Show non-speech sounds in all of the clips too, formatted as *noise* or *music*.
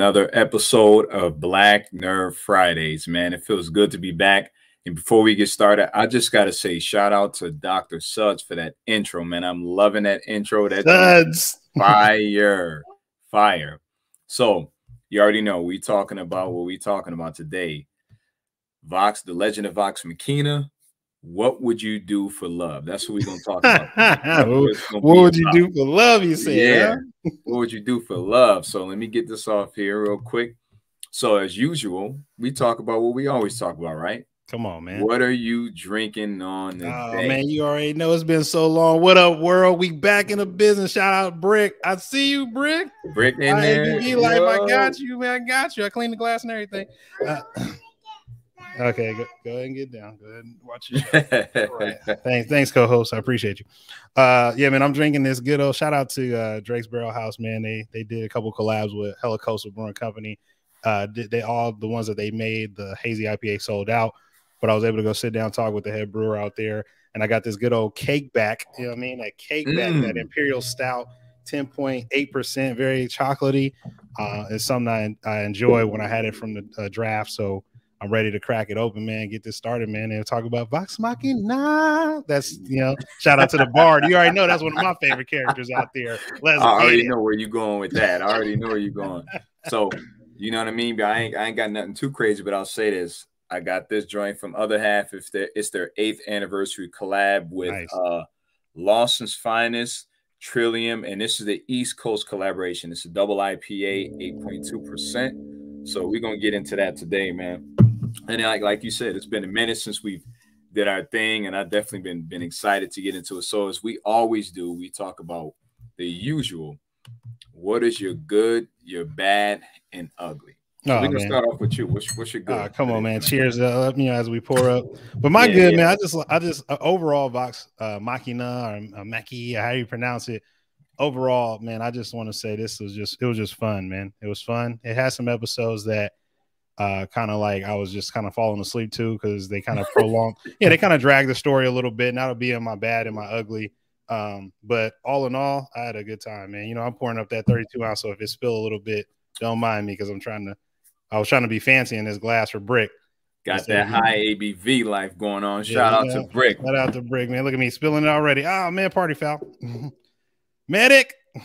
Welcome back to another episode of Black Nerd Fridays, man. It feels good to be back. And before we get started, I just got to say shout out to Dr. Suds for that intro, man. I'm loving that intro. That Suds. fire, fire. So you already know we talking about what we talking about today. Vox, the legend of Vox Machina, what would you do for love? That's what we're gonna talk about. *laughs* what would you do for love? You say, yeah. Huh? What would you do for love? So let me get this off here real quick. So as usual, we talk about what we always talk about, right? Come on, man. What are you drinking on Oh man, you already know it's been so long. What up, world? We back in the business. Shout out Brick. I see you, Brick. Brick in I there. Like, I got you, man. I got you. I cleaned the glass and everything. Uh, *clears throat* Okay, go, go ahead and get down. Go ahead and watch it. *laughs* right. Thanks, thanks, co-host. I appreciate you. Uh, yeah, man, I'm drinking this good old. Shout out to uh, Drake's Barrel House, man. They they did a couple collabs with Hella Coastal Brewing Company. Uh, they all the ones that they made the hazy IPA sold out, but I was able to go sit down talk with the head brewer out there, and I got this good old cake back. You know what I mean? That cake mm. back, that Imperial Stout. 10.8%, very chocolatey. Uh, it's something I, I enjoy when I had it from the uh, draft. So I'm ready to crack it open, man. Get this started, man. And talk about Vox Machina. That's you know, shout out to the Bard. You already know that's one of my favorite characters out there. Let's I already know where you're going with that. I already know where you're going. So you know what I mean. But I ain't I ain't got nothing too crazy. But I'll say this: I got this joint from Other Half. If it's their eighth anniversary collab with nice. uh Lawson's Finest. Trillium, and this is the East Coast collaboration. It's a double IPA, 8.2%. So we're gonna get into that today, man and like like you said, it's been a minute since we've did our thing, and I've definitely been been excited to get into it. So as we always do, we talk about the usual. What is your good, your bad, and ugly? So oh, we're gonna man. start off with you. What's, what's your good? Uh, come on, man. Cheers, uh, you know, as we pour up. But my yeah, good, yeah. man. I just, I just uh, overall, Vox uh, Machina or uh, Maki, how you pronounce it. Overall, man, I just want to say this was just, it was just fun, man. It was fun. It had some episodes that uh, kind of like I was just kind of falling asleep too because they kind of *laughs* prolong. yeah, they kind of drag the story a little bit. And that'll be in my bad and my ugly. Um, but all in all, I had a good time, man. You know, I'm pouring up that 32 ounce, so if it spill a little bit, don't mind me because I'm trying to. I was trying to be fancy in this glass for Brick. Got that high ABV life going on. Shout yeah, out to Brick. Shout out to Brick, man. Look at me spilling it already. Oh man, party foul. *laughs* Medic. *laughs*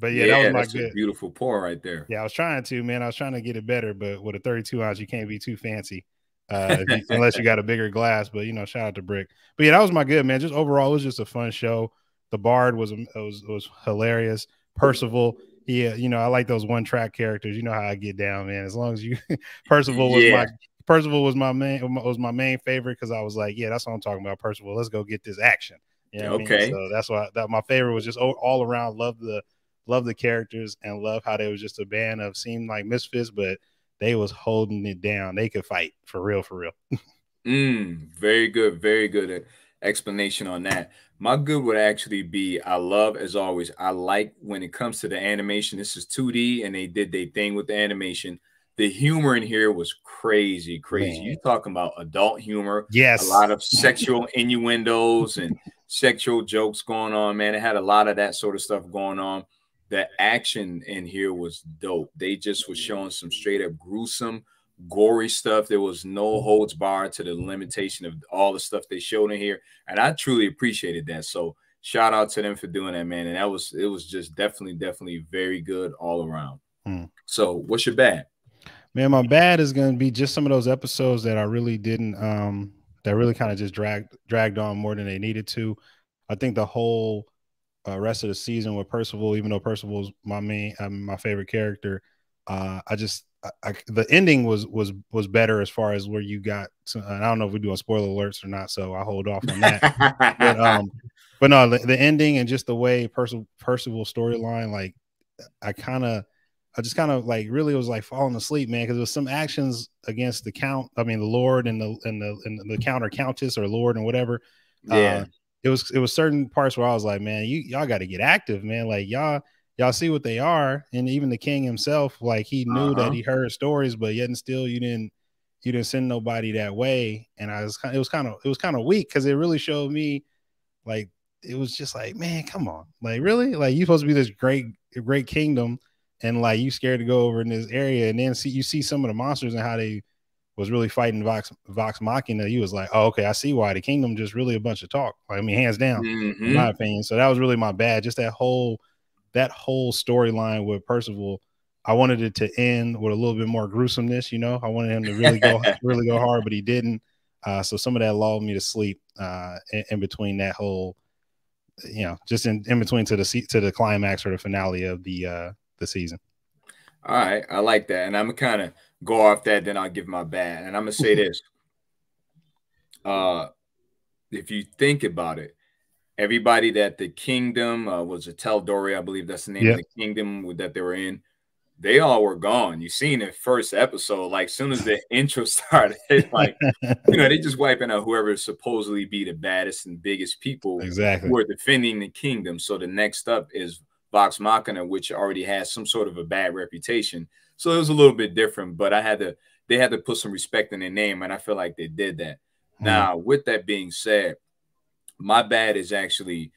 But yeah, yeah that was my good. beautiful pour right there. Yeah, I was trying to, man. I was trying to get it better, but with a 32 ounce, you can't be too fancy. Uh, you, *laughs* unless you got a bigger glass, but you know, shout out to Brick. But yeah, that was my good man. Just overall, it was just a fun show. The Bard was was was hilarious. Percival, yeah, you know, I like those one track characters. You know how I get down, man. As long as you, *laughs* Percival was yeah. my Percival was my main was my main favorite because I was like, yeah, that's what I'm talking about. Percival, let's go get this action. You know okay. I mean? So that's why that my favorite was just all, all around. Love the love the characters and love how they was just a band of seemed like misfits, but they was holding it down. They could fight for real, for real. *laughs* mm, very good, very good explanation on that. My good would actually be I love as always. I like when it comes to the animation. This is 2D and they did their thing with the animation. The humor in here was crazy, crazy. Man. You talking about adult humor? Yes, a lot of *laughs* sexual innuendos and sexual jokes going on. Man, it had a lot of that sort of stuff going on the action in here was dope. They just were showing some straight up gruesome, gory stuff. There was no holds barred to the limitation of all the stuff they showed in here, and I truly appreciated that. So shout out to them for doing that, man. And that was it was just definitely, definitely very good all around. Hmm. So what's your bad? Man, my bad is gonna be just some of those episodes that I really didn't um that really kind of just dragged dragged on more than they needed to. I think the whole uh, rest of the season with Percival, even though Percival's my main, um, my favorite character. Uh, I just I, I, the ending was was was better as far as where you got. To, I don't know if we do a spoiler alerts or not, so I hold off on that. but, um, *laughs* but no, the, the, ending and just the way Percival Percival storyline, like I kind of. I just kind of like really was like falling asleep, man, because there was some actions against the count. I mean, the Lord and the and the and the counter countess or Lord and whatever. Yeah. Uh, it was it was certain parts where I was like, man, you y'all got to get active, man. Like y'all y'all see what they are, and even the king himself, like he knew uh-huh. that he heard stories, but yet and still you didn't you didn't send nobody that way. And I was it was kind of it was kind of weak because it really showed me like it was just like, man, come on, like really, like you supposed to be this great great kingdom and like you scared to go over in this area, and then see you see some of the monsters and how they was really fighting Vox Vox Machina. He was like, oh, okay, I see why the kingdom just really a bunch of talk. Like, I mean, hands down, mm-hmm. in my opinion. So that was really my bad. Just that whole that whole storyline with Percival. I wanted it to end with a little bit more gruesomeness, you know. I wanted him to really go *laughs* really go hard, but he didn't. Uh, so some of that lulled me to sleep uh, in, in, between that whole, you know, just in, in between to the to the climax or the finale of the uh, the season. All right, I like that, and I'm kind of go off that. Then I'll give my bad, and I'm gonna say *laughs* this: uh, if you think about it, everybody that the kingdom uh, was a Tal'Dorei, I believe that's the name yep. of the kingdom that they were in they all were gone. You seen the first episode, like soon as the *laughs* intro started, *laughs* like you know, they just wiping out whoever supposedly be the baddest and biggest people exactly who are defending the kingdom. So the next up is Vox Machina, which already has some sort of a bad reputation. So it was a little bit different, but I had to they had to put some respect in their name, and I feel like they did that. Mm-hmm. Now, with that being said, my bad is actually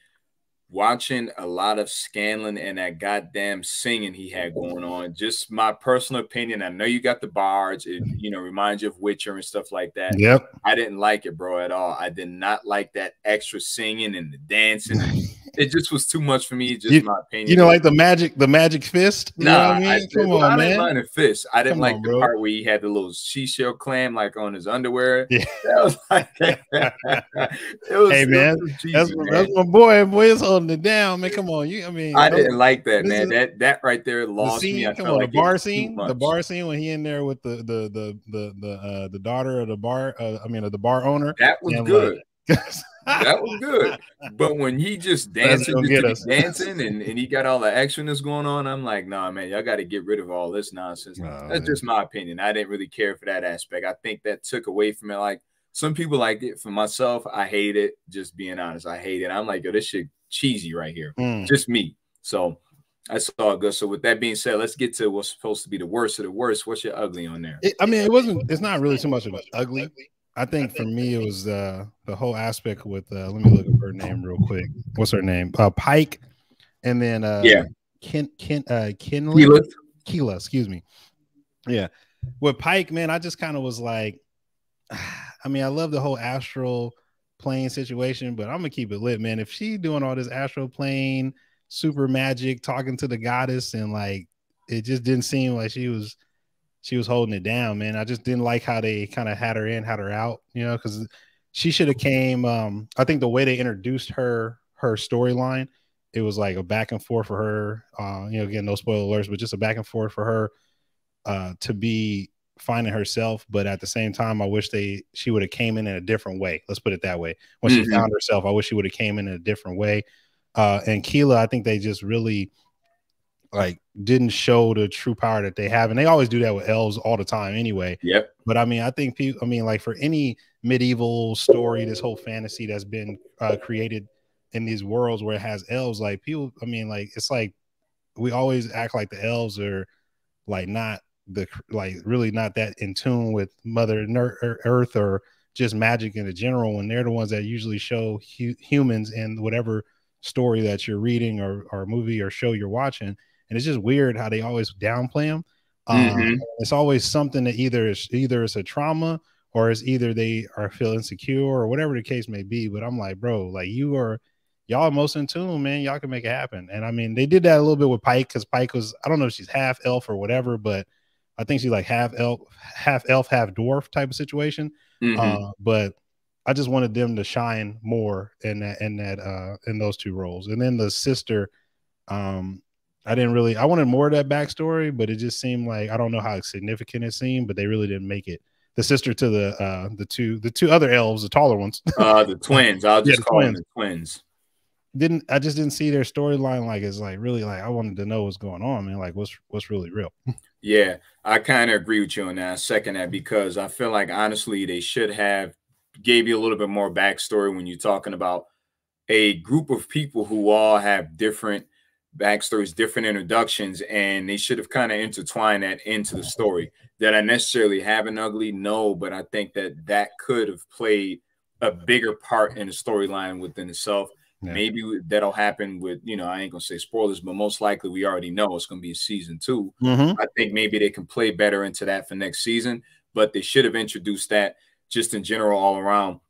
watching a lot of Scanlan and that goddamn singing he had going on. Just my personal opinion. I know you got the bards, it you know reminds you of Witcher and stuff like that. Yep. I didn't like it, bro, at all. I did not like that extra singing and the dancing. *laughs* it just was too much for me. Just you, my opinion. You know, like the magic, the magic fist. You nah, I mean? I Come on, I man. didn't mind the fist. I didn't Come like on, the bro. part where he had the little seashell clam like on his underwear. *laughs* Yeah. That was like, *laughs* it was, hey man, was cheesy, that's, man. that's my boy. Boy is holding it down, man. Come on, you. I mean, I didn't like that, man. Is, that that right there lost the scene, me. I come on, like the bar scene, the bar scene when he in there with the the the the the uh, the daughter of the bar. Uh, I mean, of the bar owner. That was good. Like, that was good. *laughs* But when he just dancing, just dancing, and, and he got all the action that's going on, I'm like, nah, man, y'all got to get rid of all this nonsense. Oh, that's man. just my opinion. I didn't really care for that aspect. I think that took away from it. Like some people like it. For myself, I hate it. Just being honest, I hate it. I'm like, yo, this shit cheesy right here. Mm. Just me. So that's all good. So with that being said, let's get to what's supposed to be the worst of the worst. What's your ugly on there? It, I mean, it wasn't. It's not really so much of an ugly. I think for me it was uh, the whole aspect with uh, let me look up her name real quick. What's her name? Uh, Pike, and then uh, yeah, Ken Ken uh, Kenley Keyleth. Keyleth, excuse me. Yeah, with Pike, man, I just kind of was like, *sighs* I mean, I love the whole astral plane situation, but I'm gonna keep it lit, man. If she doing all this astral plane, super magic, talking to the goddess, and like it just didn't seem like she was she was holding it down, man. I just didn't like how they kind of had her in, had her out, you know, because she should have came. Um, I think the way they introduced her, her storyline, it was like a back and forth for her. Uh, you know, again, no spoiler alerts, but just a back and forth for her uh, to be finding herself. But at the same time, I wish they she would have came in in a different way. Let's put it that way. When mm-hmm. she found herself, I wish she would have came in in a different way. Uh, and Keyleth, I think they just really like didn't show the true power that they have and they always do that with elves all the time anyway yep but i mean i think people i mean like for any medieval story this whole fantasy that's been uh, created in these worlds where it has elves like people i mean like it's like we always act like the elves are like not the like really not that in tune with mother earth or just magic in the general when they're the ones that usually show hu- humans in whatever story that you're reading or, or movie or show you're watching and it's just weird how they always downplay them. Um, mm-hmm. It's always something that either is either it's a trauma or it's either they are feel insecure or whatever the case may be. But I'm like, bro, like you are y'all most in tune, man. Y'all can make it happen. And I mean, they did that a little bit with Pike because Pike was I don't know if she's half elf or whatever, but I think she's like half elf, half elf, half dwarf type of situation. Mm-hmm. Uh, but I just wanted them to shine more in that in that uh in those two roles. And then the sister, um, I didn't really. I wanted more of that backstory, but it just seemed like I don't know how significant it seemed, but they really didn't make it. The sister to the uh the two the two other elves, the taller ones. *laughs* uh the twins. I'll just yeah, call twins. them the twins. Didn't I just didn't see their storyline like it's like really like I wanted to know what's going on, man. Like what's what's really real. *laughs* Yeah, I kind of agree with you on that. second that because I feel like honestly they should have gave you a little bit more backstory when you're talking about a group of people who all have different backstories, different introductions, and they should have kind of intertwined that into the story. That I necessarily have an ugly? No, but I think that that could have played a bigger part in the storyline within itself. Yeah. Maybe that'll happen with, you know, I ain't gonna say spoilers, but most likely we already know it's gonna be a season 2 mm-hmm. I think maybe they can play better into that for next season, but they should have introduced that just in general all around.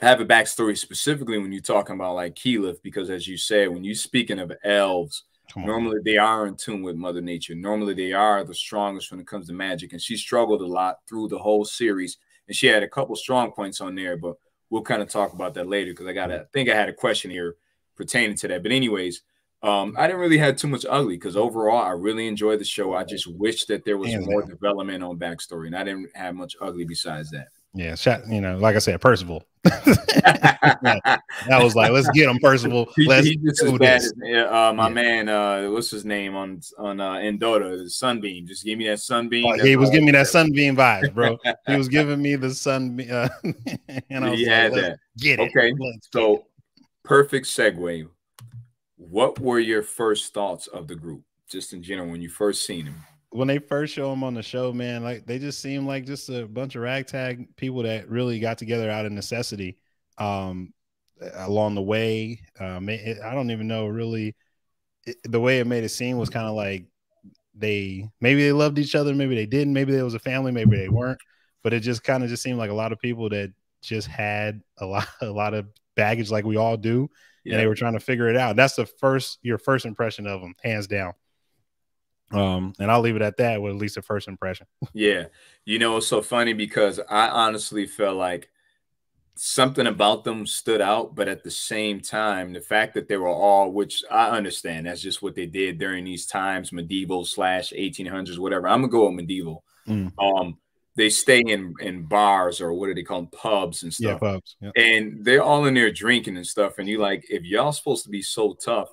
I have a backstory specifically when you're talking about like Keyleth, because as you said, when you're speaking of elves, normally they are in tune with Mother Nature. Normally they are the strongest when it comes to magic, and she struggled a lot through the whole series. And she had a couple strong points on there, but we'll kind of talk about that later because I got I think I had a question here pertaining to that. But anyways, um, I didn't really have too much ugly because overall I really enjoyed the show. I just wish that there was more development on backstory, and I didn't have much ugly besides that. Yeah, shot, you know, like I said, Percival. *laughs* that was like, let's get him, Percival. Let's he, just as bad as uh, my yeah. man. Uh, what's his name on on uh, in Dota? Sunbeam. Just give me that sunbeam. Oh, he was giving me that sunbeam vibes, bro. he was giving me the sunbeam. Uh, *laughs* and I was he like. Get it. Okay, let's so it. perfect segue. What were your first thoughts of the group, just in general, when you first seen him? When they first show them on the show, man, like they just seem like just a bunch of ragtag people that really got together out of necessity. Um, along the way, um, it, I don't even know really it, the way it made it seem was kind of like they maybe they loved each other, maybe they didn't, maybe there was a family, maybe they weren't, but it just kind of just seemed like a lot of people that just had a lot *laughs* a lot of baggage like we all do, yeah. and they were trying to figure it out. That's the first your first impression of them, hands down. Um, and I'll leave it at that with at least a first impression. *laughs* yeah. You know, it's so funny because I honestly felt like something about them stood out, but at the same time, the fact that they were all, which I understand, that's just what they did during these times, medieval slash 1800s, whatever. I'm gonna go with medieval. Mm. Um, they stay in in bars or what do they call them, pubs and stuff. Yeah, pubs. Yeah. And they're all in there drinking and stuff. And you like, if y'all supposed to be so tough,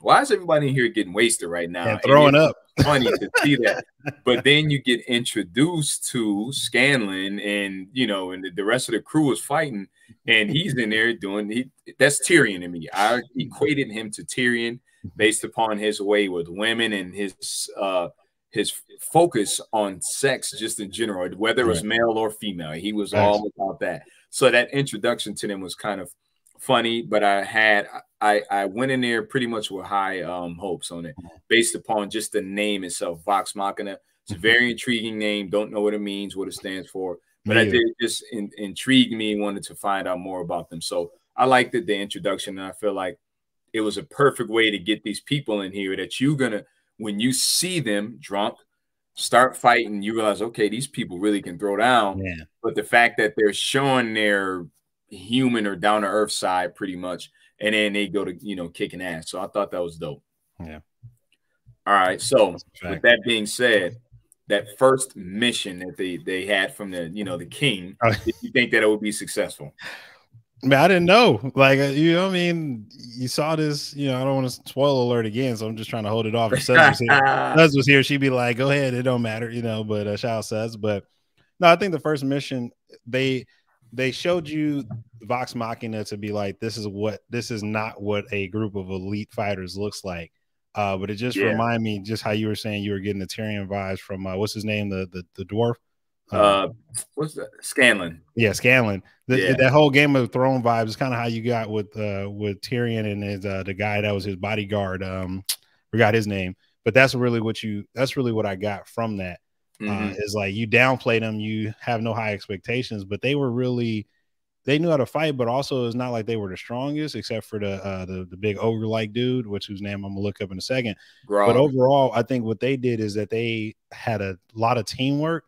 why is everybody in here getting wasted right now? And throwing and up. *laughs* Funny to see that. *laughs* But then you get introduced to Scanlan and you know, and the, the rest of the crew is fighting, and he's in there doing he that's Tyrion to me. I equated him to Tyrion based upon his way with women and his uh his focus on sex just in general, whether it was male or female. He was all about that. So that introduction to them was kind of funny, but I had I I went in there pretty much with high um hopes on it, mm-hmm. based upon just the name itself, Vox Machina. It's a mm-hmm. very intriguing name. Don't know what it means, what it stands for, but I did just in, intrigue me. Wanted to find out more about them, so I liked it, the introduction, and I feel like it was a perfect way to get these people in here that you're gonna when you see them drunk start fighting, you realize, okay, these people really can throw down. Yeah. But the fact that they're showing their human or down to earth side pretty much, and then they go to you know kicking ass. So I thought that was dope. Yeah. All right. So with that being said, that first mission that they they had from the you know the king, *laughs* oh. did you think that it would be successful? Man, I didn't know. Like, uh, you know, I mean, you saw this. You know, I don't want to spoil alert again, so I'm just trying to hold it off. If Suz was *laughs* was here she'd be like, "Go ahead, it don't matter," you know. But uh, shout out Suz. But no, I think the first mission they they showed you Vox Machina to be like, this is what this is not what a group of elite fighters looks like. Uh, but it just yeah. reminded me just how you were saying you were getting the Tyrion vibes from uh, what's his name, the the, the dwarf. Uh, uh, what's that? Scanlan. Yeah, Scanlan. The, yeah. That whole Game of Thrones vibes is kind of how you got with uh with Tyrion and his uh the guy that was his bodyguard. Um, forgot his name, but that's really what you. That's really what I got from that. Uh, mm-hmm. uh, is like you downplay them, you have no high expectations, but they were really they knew how to fight, but also it's not like they were the strongest, except for the uh, the, the big ogre like dude, which whose name I'm gonna look up in a second. But overall, I think what they did is that they had a lot of teamwork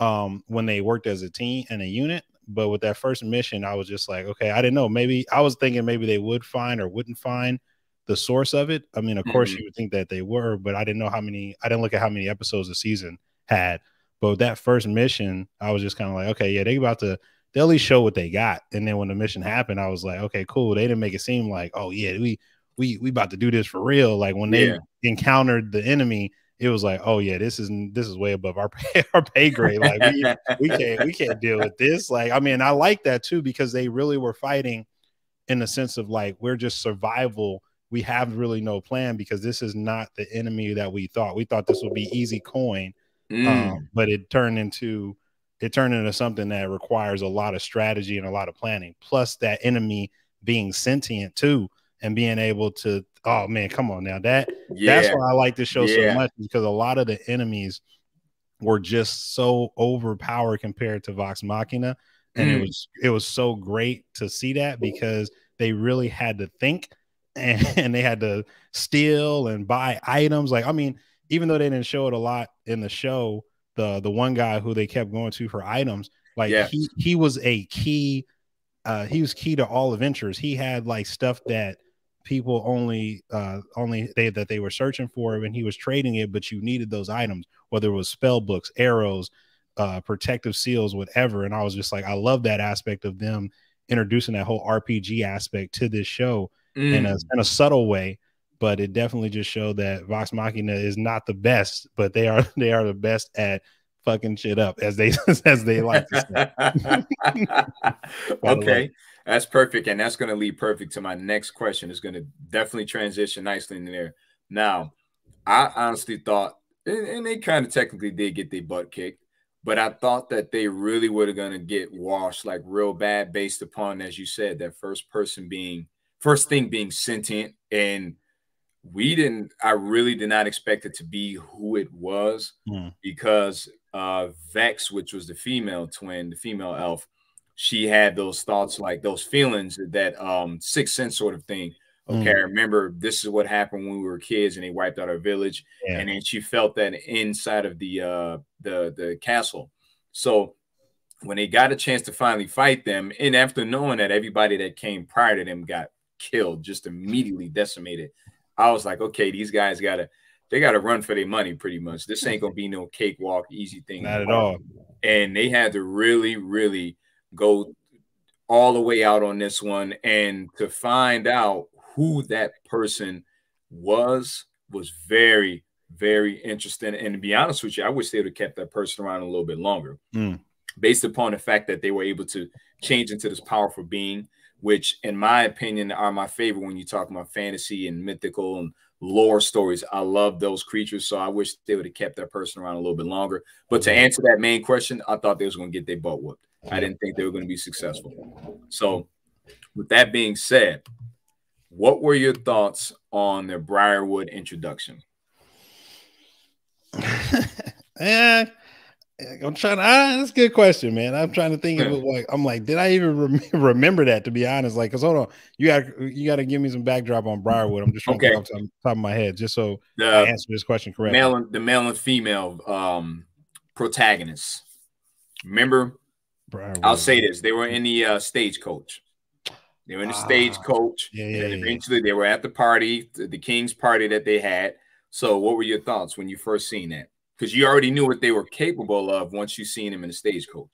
um, when they worked as a team and a unit. But with that first mission, I was just like, okay, I didn't know. Maybe I was thinking maybe they would find or wouldn't find the source of it. I mean, of mm-hmm. course, you would think that they were, but I didn't know how many. I didn't look at how many episodes a season had. But that first mission, I was just kind of like, okay, yeah, they about to they at least show what they got. And then when the mission happened, I was like, okay, cool. They didn't make it seem like, oh yeah, we we we about to do this for real. Like when they yeah. encountered the enemy, it was like, oh yeah, this is this is way above our *laughs* pay, our pay grade. Like we, we can't we can't deal with this. Like I mean, I like that too because they really were fighting in the sense of like we're just survival. We have really no plan because this is not the enemy that we thought. We thought this would be easy coin Mm. Um, but it turned into it turned into something that requires a lot of strategy and a lot of planning. Plus, that enemy being sentient too and being able to oh man come on now that yeah. that's why i like this show yeah. so much because a lot of the enemies were just so overpowered compared to vox machina and mm. it was it was so great to see that because they really had to think and, *laughs* and they had to steal and buy items like i mean even though they didn't show it a lot in the show the the one guy who they kept going to for items like yeah. he he was a key uh he was key to all adventures he had like stuff that people only uh only they that they were searching for when he was trading it but you needed those items whether it was spell books arrows uh protective seals whatever and i was just like i love that aspect of them introducing that whole rpg aspect to this show mm. in a in a subtle way but it definitely just showed that vox machina is not the best but they are *laughs* they are the best at fucking shit up as they *laughs* as they like to say. *laughs* okay. That's perfect. And that's going to lead perfect to my next question. It's going to definitely transition nicely in there. Now, I honestly thought, and, and they kind of technically did get their butt kicked, but I thought that they really were going to get washed like real bad based upon, as you said, that first person being, first thing being sentient. And we didn't, I really did not expect it to be who it was mm. because uh, Vex, which was the female twin, the female elf, she had those thoughts, like those feelings, that um, sixth sense sort of thing. Okay, mm. remember this is what happened when we were kids, and they wiped out our village, yeah. and then she felt that inside of the uh, the the castle. So when they got a chance to finally fight them, and after knowing that everybody that came prior to them got killed, just immediately decimated, I was like, okay, these guys gotta they got to run for their money pretty much. This ain't gonna be no cakewalk, easy thing. Not at all. And they had to really, really go all the way out on this one, and to find out who that person was was very, very interesting. And to be honest with you, I wish they would have kept that person around a little bit longer, mm. based upon the fact that they were able to change into this powerful being, which, in my opinion, are my favorite when you talk about fantasy and mythical and lore stories. I love those creatures, so I wish they would have kept that person around a little bit longer. But to mm-hmm. answer that main question, I thought they was going to get their butt whooped. I didn't think they were going to be successful. So, with that being said, what were your thoughts on the Briarwood introduction? yeah, *laughs* I'm trying to. Ah, that's a good question, man. I'm trying to think of it. Like, I'm like, did I even rem- *laughs* remember that? To be honest, like, cause hold on, you got you got to give me some backdrop on Briarwood. I'm just trying okay. to top, top of my head, just so the, I answer this question correctly. Male and, the male and female um protagonists. Remember, Briarwood. I'll say this: they were in the uh, stagecoach. They were in the ah, stagecoach, yeah, yeah, and eventually yeah. they were at the party, the, the king's party that they had. So, what were your thoughts when you first seen that? Because you already knew what they were capable of once you seen them in the stagecoach.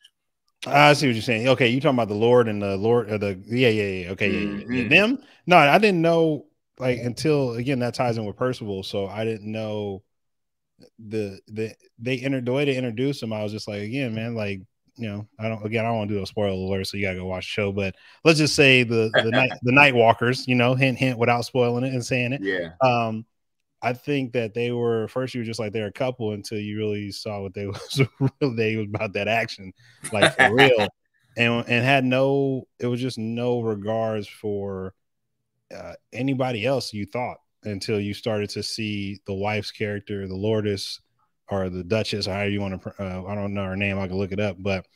I see what you're saying. Okay, you talking about the Lord and the Lord or the yeah, yeah, yeah. Okay, mm-hmm. yeah, yeah. them. No, I didn't know like until again that ties in with Percival, so I didn't know the the they entered the way they introduced him. I was just like, again, man, like you know, I don't again, I don't want to do a spoiler alert, so you gotta go watch the show. But let's just say the the night the *laughs* Night Walkers, you know, hint hint without spoiling it and saying it. Yeah. Um, I think that they were first you were just like they're a couple until you really saw what they *laughs* was they was about that action, like for real. *laughs* And and had no it was just no regards for uh, anybody else you thought until you started to see the wife's character, the Lourdes or the Duchess, or however you want to uh, I don't know her name, I can look it up, but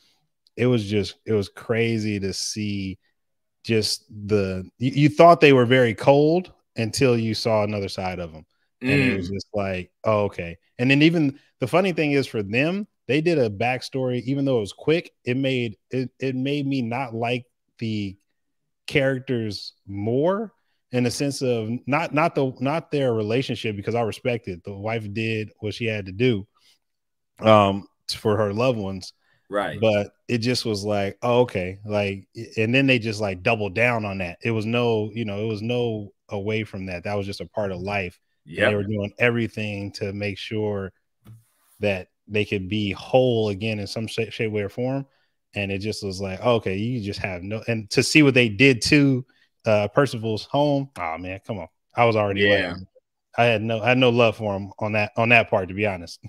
it was just it was crazy to see just the you, you thought they were very cold until you saw another side of them and mm. it was mm. just like, oh, okay. And then even the funny thing is for them, they did a backstory, even though it was quick, it made it it made me not like the characters more in the sense of not not the not their relationship because I respect it. The wife did what she had to do um for her loved ones. Right. But it just was like, oh, okay. Like and then they just like doubled down on that. It was no, you know, it was no away from that. That was just a part of life yeah, they were doing everything to make sure that they could be whole again in some shape, shape, way, or form. And it just was like, okay, you just have no. And to see what they did to uh, Percival's home, oh man, come on, I was already yeah. I had no, I had no love for him on that on that part, to be honest.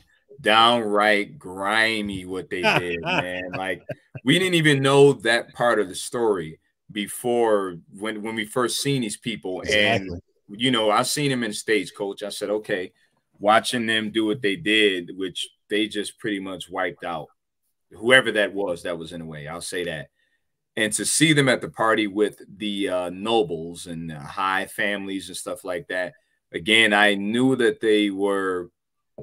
Downright grimy what they *laughs* did, man. Like we didn't even know that part of the story before when when we first seen these people exactly. and you know I seen them in stagecoach. I said, okay, watching them do what they did, which they just pretty much wiped out whoever that was that was in a way. I'll say that. And to see them at the party with the uh, nobles and uh, high families and stuff like that, again, I knew that they were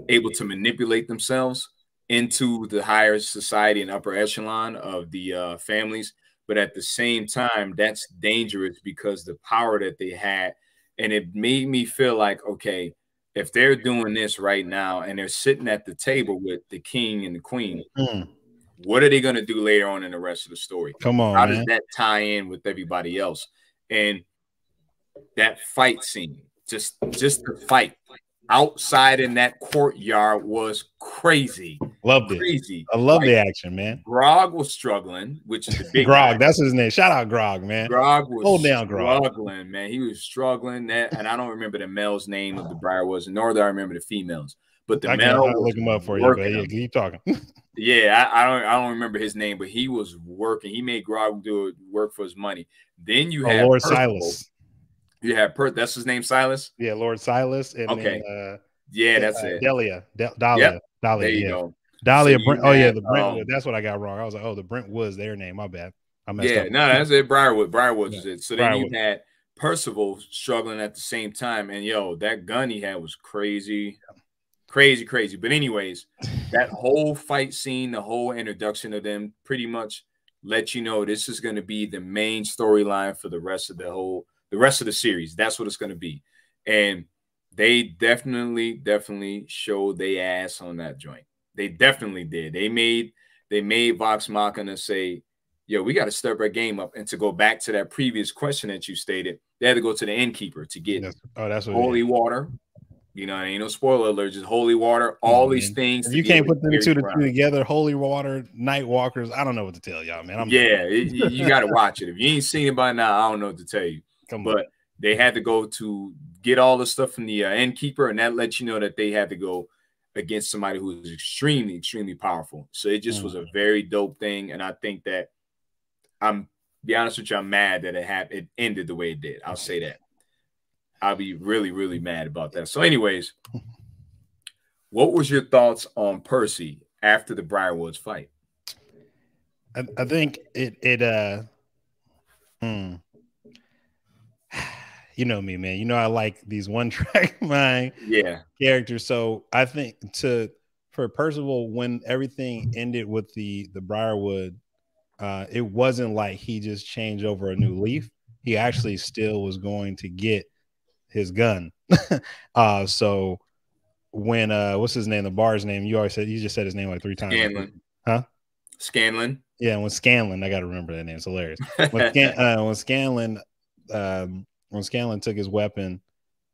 able to manipulate themselves into the higher society and upper echelon of the uh, families. But at the same time, that's dangerous because the power that they had. And it made me feel like, okay, if they're doing this right now and they're sitting at the table with the king and the queen, mm. what are they going to do later on in the rest of the story? Come on. How man. does that tie in with everybody else? And that fight scene, just just the fight outside in that courtyard was crazy. Loved it. Crazy. I love like, the action, man. Grog was struggling, which is the *laughs* big Grog. Guy. That's his name. Shout out Grog, man. Grog was Hold down, struggling, Grog. man. He was struggling. That, and I don't remember the male's name of the briar was, nor do I remember the females. But the I male can look him up for you, but yeah, keep talking. *laughs* yeah, I, I, don't I don't remember his name, but he was working. He made Grog do work for his money. Then you oh, had Lord Percival. Sylas. You have per that's his name, Sylas. Yeah, Lord Sylas. And okay. Then, uh, yeah, that's uh, it. Delia. De- Dahlia. Yep. Dahlia. There you yeah. go. Dahlia. So Brent, oh yeah, the Brentwood. Um, that's what I got wrong. I was like, oh, the Brentwood's their name. My bad. I messed yeah, up. no, that's it. Briarwood. Briarwood yeah. is it. So then Briarwood. you had Percival struggling at the same time, and yo, that gun he had was crazy, crazy, crazy. But anyways, *laughs* that whole fight scene, the whole introduction of them, pretty much let you know this is going to be the main storyline for the rest of the whole the rest of the series. That's what it's going to be. And they definitely, definitely showed they ass on that joint. They definitely did. They made they made Vox Machina say, yo, we got to step our game up. And to go back to that previous question that you stated, they had to go to the innkeeper to get that's, oh, that's holy water. You know, ain't no spoiler alert, just holy water, all mm-hmm. these things. You can't put them two to two together, holy water, night walkers. I don't know what to tell y'all, man. I'm yeah, *laughs* it, you, you got to watch it. If you ain't seen it by now, I don't know what to tell you. Come but on. they had to go to get all the stuff from the uh, innkeeper, and that lets you know that they had to go against somebody who is extremely, extremely powerful. So it just mm. was a mm. very dope thing, and I think that I'm be honest with you, I'm mad that it happened. it ended the way it did. I'll say that. I'll be really, really mad about that. So, anyways, *laughs* what was your thoughts on Percy after the Briarwoods fight? I, I think it it uh hmm you know me, man. You know I like these one *laughs* track mind yeah characters. So I think to for Percival, when everything ended with the the Briarwood, uh, it wasn't like he just changed over a new leaf. He actually still was going to get his gun. *laughs* uh, so when uh, what's his name? The bar's name. You already said you just said his name like three times. Scanlan. Huh? Scanlan. Yeah, when Scanlan, I got to remember that name. It's hilarious. When, Scan, *laughs* uh, when Scanlan um, when Scanlan took his weapon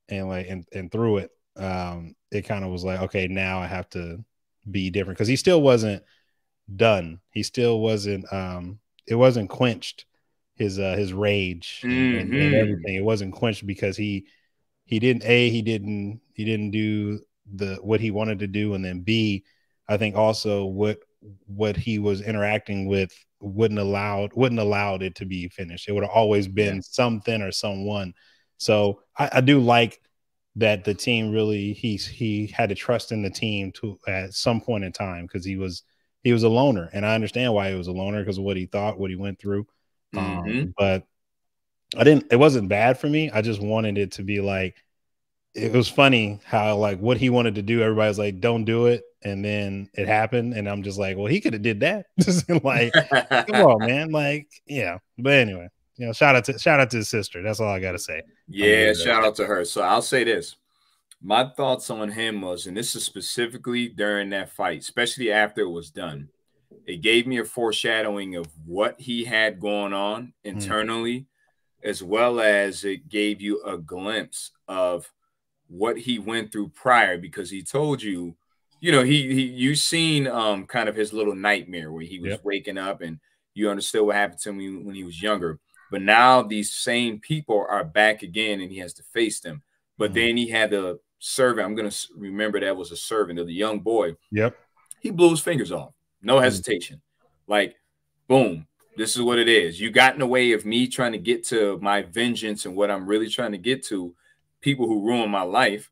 and like and, and threw it, um, it kind of was like, okay, now I have to be different because he still wasn't done. He still wasn't um it wasn't quenched his uh his rage mm-hmm. and, and, mm-hmm. everything. It wasn't quenched because he he didn't a he didn't he didn't do the what he wanted to do, and then B, I think also what what he was interacting with wouldn't allowed wouldn't allowed it to be finished. It would have always been yeah. something or someone. So I, I, do like that the team really he's he had to trust in the team to at some point in time because he was he was a loner, and I understand why he was a loner because of what he thought, what he went through. Mm-hmm. Um, but I didn't. It wasn't bad for me. I just wanted it to be like it was funny how like what he wanted to do. Everybody's like, "Don't do it," and then it happened and i'm just like well he could have did that. *laughs* *laughs* Like come on man. Like yeah. But anyway you know shout out to shout out to his sister. That's all i gotta say. Yeah shout out to her. So i'll say this. My thoughts on him was and this is specifically during that fight especially after it was done it gave me a foreshadowing of what he had going on hmm. internally mm. as well as it gave you a glimpse of what he went through prior because he told you you know, he he you seen um kind of his little nightmare where he was yep. waking up and you understood what happened to him when he was younger. But now these same people are back again and he has to face them. But mm-hmm. then he had the servant. I'm gonna remember that was a servant of the young boy. Yep. He blew his fingers off, no mm-hmm. hesitation. Mm-hmm. Like, boom. this is what it is. You got in the way of me trying to get to my vengeance and what I'm really trying to get to. People who ruin my life.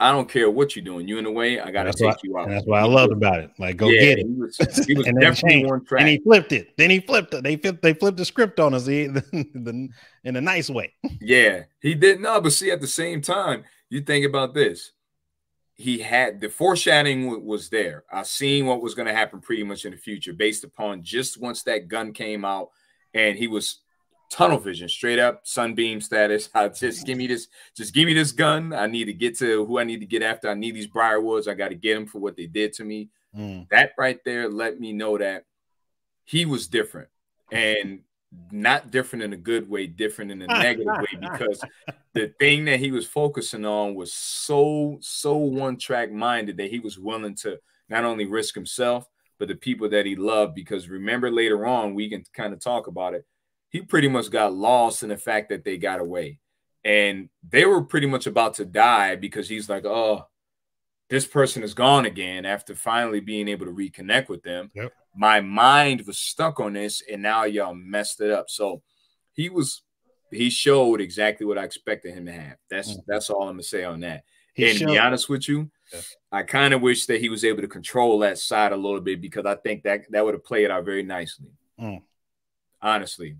I don't care what you're doing. You in the way, I gotta take why, you out. that's what I loved about it. Like, go yeah, get it. He was, he was *laughs* definitely one track. And he flipped it. Then he flipped it. They flipped. They flipped the script on us the, *laughs* the, the, in a nice way. Yeah, he did not. But see, at the same time, you think about this. He had the foreshadowing was there. I seen what was going to happen pretty much in the future, based upon just once that gun came out, and he was tunnel vision, straight up sunbeam status. *laughs* I just give me this, just give me this gun. I need to get to who I need to get after. I need these Briarwoods. I got to get them for what they did to me. Mm. That right there let me know that he was different and not different in a good way, different in a negative way, *laughs* because the thing that he was focusing on was so, so one track minded that he was willing to not only risk himself, but the people that he loved. Because remember, later on, we can kind of talk about it he pretty much got lost in the fact that they got away. And they were pretty much about to die because he's like, oh, this person is gone again after finally being able to reconnect with them. Yep. My mind was stuck on this, and now y'all messed it up. So he was he showed exactly what I expected him to have. That's mm-hmm. that's all I'm gonna say on that. He and showed. to be honest with you, yeah. I kind of wish that he was able to control that side a little bit because I think that that would have played out very nicely. Mm. Honestly,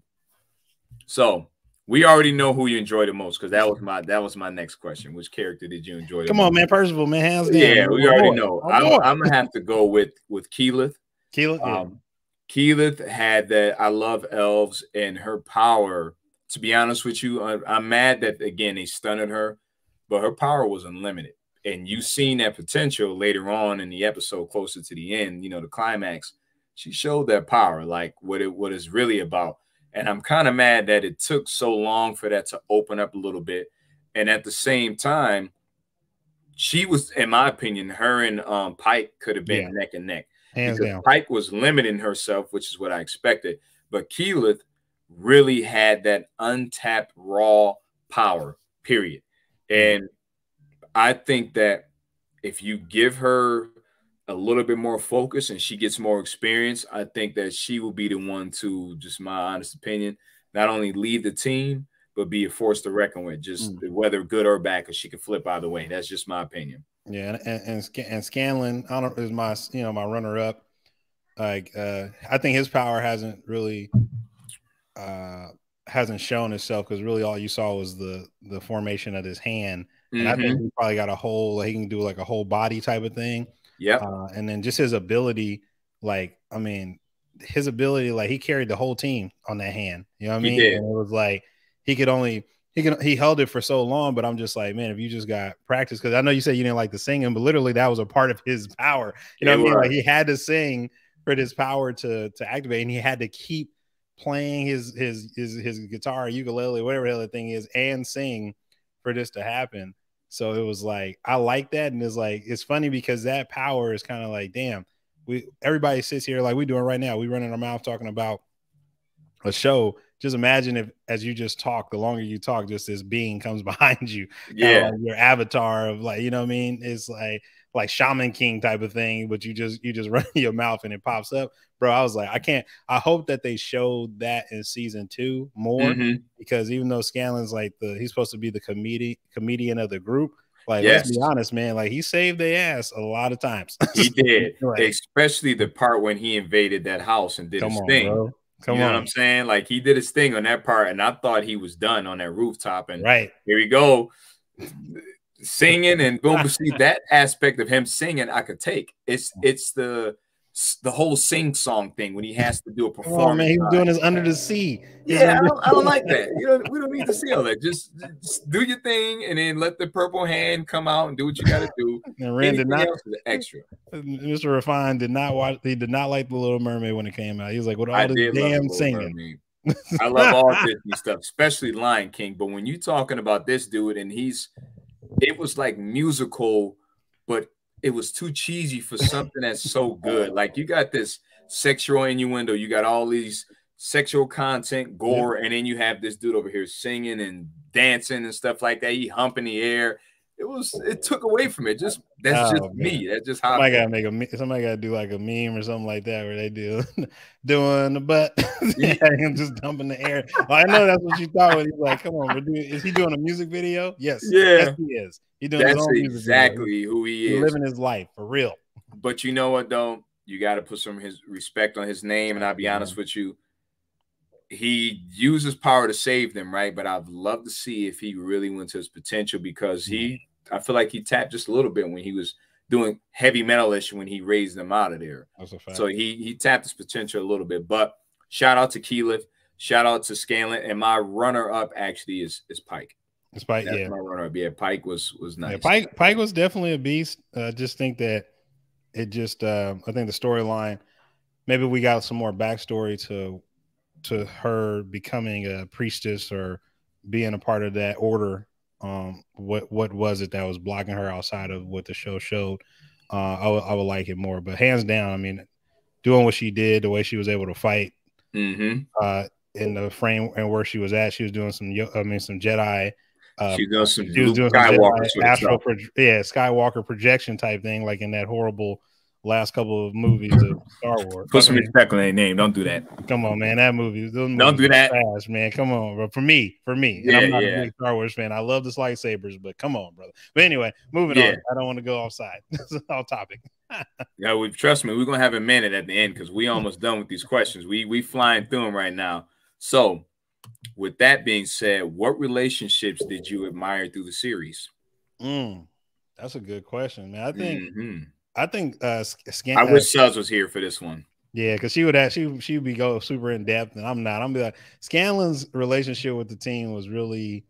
so we already know who you enjoy the most because that was my that was my next question. Which character did you enjoy? Come on, man, Percival, man, hands down. Yeah, we already know. I'm, I'm, gonna have to go with with Keyleth. Keyleth, um, Keyleth had that. I love elves and her power. To be honest with you, I, I'm mad that again they stunned her, but her power was unlimited. And you seen that potential later on in the episode, closer to the end. You know, the climax. She showed that power, like what it what it's really about and I'm kind of mad that it took so long for that to open up a little bit. And at the same time, she was, in my opinion, her and um, Pike could have been yeah. neck and neck. Hands because down. Pike was limiting herself, which is what I expected. But Keyleth really had that untapped raw power, period. And I think that if you give her a little bit more focus and she gets more experience, I think that she will be the one to, just my honest opinion, not only lead the team, but be a force to reckon with, just mm. whether good or bad, because she can flip either way. That's just my opinion. Yeah, and and, and Scanlan, I don't is my you know my runner up. Like uh I think his power hasn't really uh hasn't shown itself because really all you saw was the the formation of his hand. And mm-hmm. I think mm-hmm. he probably got a whole he can do like a whole body type of thing. Yeah. Uh, and then just his ability, like, I mean, his ability, like he carried the whole team on that hand. You know what I mean? And it was like he could only he can he held it for so long, but I'm just like, man, if you just got practice, because I know you said you didn't like the singing, but literally that was a part of his *laughs* power. You know what I mean? Like he had to sing for his power to to activate, and he had to keep playing his his his his guitar, ukulele, whatever the hell the thing is, and sing for this to happen. So it was like I like that, and it's like it's funny because that power is kind of like, damn, we everybody sits here like we're doing right now. We running our mouth talking about a show. Just imagine if, as you just talk, the longer you talk, just this being comes *laughs* behind you. Yeah, like your avatar of like, you know what I mean? It's like like Shaman King type of thing, but you just you just *laughs* run your mouth and it pops up. Bro, I was like, I can't. I hope that they showed that in season two more mm-hmm. because even though Scanlan's like the he's supposed to be the comedian comedian of the group. Like, yes. let's be honest, man. Like he saved their ass a lot of times. *laughs* he did, *laughs* like, especially the part when he invaded that house and did his on, thing. Bro. Come you know on. what I'm saying? Like he did his thing on that part, and I thought he was done on that rooftop. And right here we go singing and boom. *laughs* See that aspect of him singing, I could take. It's it's the the whole sing song thing when he has to do a performance. Oh, man, he's doing his under the sea. yeah, I don't, I don't, like that. You know, we don't need to see all that. Just, just, do your thing and then let the purple hand come out and do what you got to do. *laughs* and Rand did not extra. Mr. Refine did not watch. He did not like the Little Mermaid when it came out. He was like, "What all this damn singing." *laughs* I love all Disney stuff, especially Lion King. But when you're talking about this dude and he's it was like musical, but it was too cheesy for *laughs* something that's so good. Like you got this sexual innuendo, you got all these sexual content, gore, yeah. and then you have this dude over here singing and dancing and stuff like that. He humping the air. It was it took away from it. Just that's oh, just man. me. That's just how somebody gotta make a me. somebody gotta do like a meme or something like that where they do *laughs* doing the butt *laughs* yeah, him just dumping the air. Well, I know that's what you thought when he's like, come on, doing, is he doing a music video? Yes, yeah, yes, he is. He doing that's exactly who he is. He's living his life for real. But you know what though? You got to put some his respect on his name, and I'll be honest with you he uses power to save them, right? But I'd love to see if he really went to his potential because he, mm-hmm. I feel like he tapped just a little bit when he was doing heavy metalish when he raised them out of there. So he he tapped his potential a little bit. But shout out to Keyleth, shout out to Scanlan, and my runner up actually is is Pike. It's Pike, That's yeah. My runner up, yeah. Pike was was nice. Yeah, Pike Pike was definitely a beast. I uh, just think that it just uh, I think the storyline. Maybe we got some more backstory to to her becoming a priestess or being a part of that order um what what was it that was blocking her outside of what the show showed uh I, w- I would like it more but hands down i mean doing what she did the way she was able to fight mm-hmm. uh in the frame and where she was at she was doing some i mean some jedi uh, she, doing some she was doing Skywalker some Jedi, astral pro- yeah Skywalker projection type thing, like in that horrible last couple of movies of Star Wars. Put some respect on that name. Don't do that. Come on, man. That movie. Don't do that, man. Come on, bro. For me, for me. Yeah, I'm not yeah. a big Star Wars fan. I love the lightsabers, but come on, brother. But anyway, moving yeah. on. I don't want to go offside. *laughs* This is off topic. *laughs* yeah, we trust me. We're gonna have a minute at the end because we almost done with these questions. We we flying through them right now. So, with that being said, what relationships did you admire through the series? Mm, that's a good question, man. I think. Mm-hmm I think uh Scan- I wish Suz was here for this one. Yeah, because she would actually she would be go super in depth, and I'm not. I'm be like Scanlan's relationship with the team was really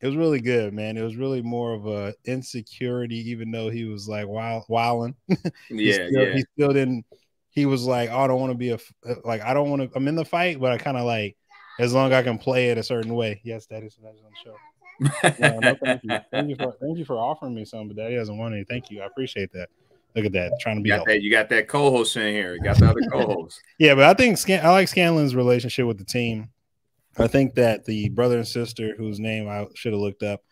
it was really good, man. It was really more of a insecurity, even though he was like wild wilding. *laughs* yeah, still, yeah. He still didn't. He was like, oh, I don't want to be a uh, like I don't want to. I'm in the fight, but I kind of like as long as I can play it a certain way. Yes, that is that is on the show. *laughs* no, no, thank you. Thank you for thank you for offering me some, but Daddy doesn't want any. Thank you. I appreciate that. Look at that, trying to be. You got, that, you got that co-host in here. You got the other co-host. *laughs* yeah, but I think Scan- I like Scanlan's relationship with the team. I think that the brother and sister, whose name I should have looked up,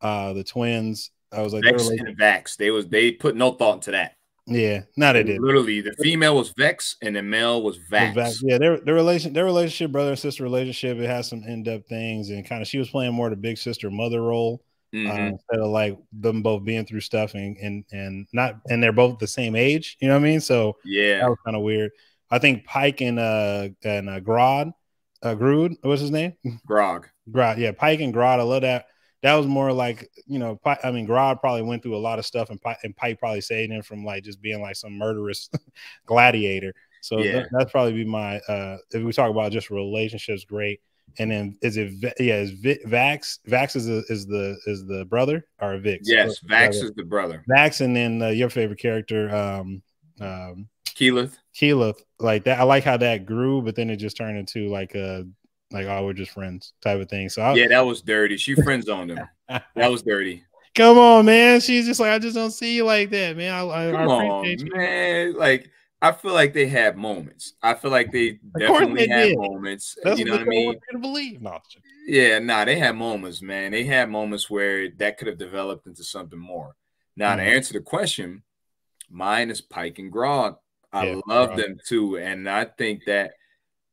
uh, the twins. I was like, Vex and Vax. They was they put no thought into that. Yeah, not it did. Literally, the female was Vex and the male was Vax. Vax. Yeah, their their relation, their relationship, brother and sister relationship, it has some in depth things, and kind of she was playing more the big sister mother role Mm-hmm. Uh, instead of like them both being through stuff and and and not and they're both the same age. You know what I mean? So yeah, that was kind of weird. I think Pike and uh and uh Grod, uh Grood, what's his name? *laughs* Grog. Grod, yeah, Pike and Grod. I love that. That was more like you know, Pike, I mean, Grod probably went through a lot of stuff, and Pike, and Pike probably saved him from like just being like some murderous *laughs* gladiator. So yeah. that, that's probably be my uh if we talk about just relationships, great and then is it yeah is Vax Vax is the is the is the brother or Vix? Yes, Vax is the brother. Vax and then uh, your favorite character um um Keyleth. Keyleth like that. I like how that grew, but then it just turned into like a like oh we're just friends type of thing. So I, yeah, that was dirty. She *laughs* friend zoned him. that was dirty. Come on, man. She's just like I just don't see you like that, man. I, I, Come I on, you. man. Like I feel like they had moments. I feel like they definitely they had did. moments. That's you know what, I mean? To believe. No. Yeah, nah, they had moments, man. They had moments where that could have developed into something more. Now, mm-hmm. to answer the question, mine is Pike and Grog. I yeah, love Grog. them too, and I think that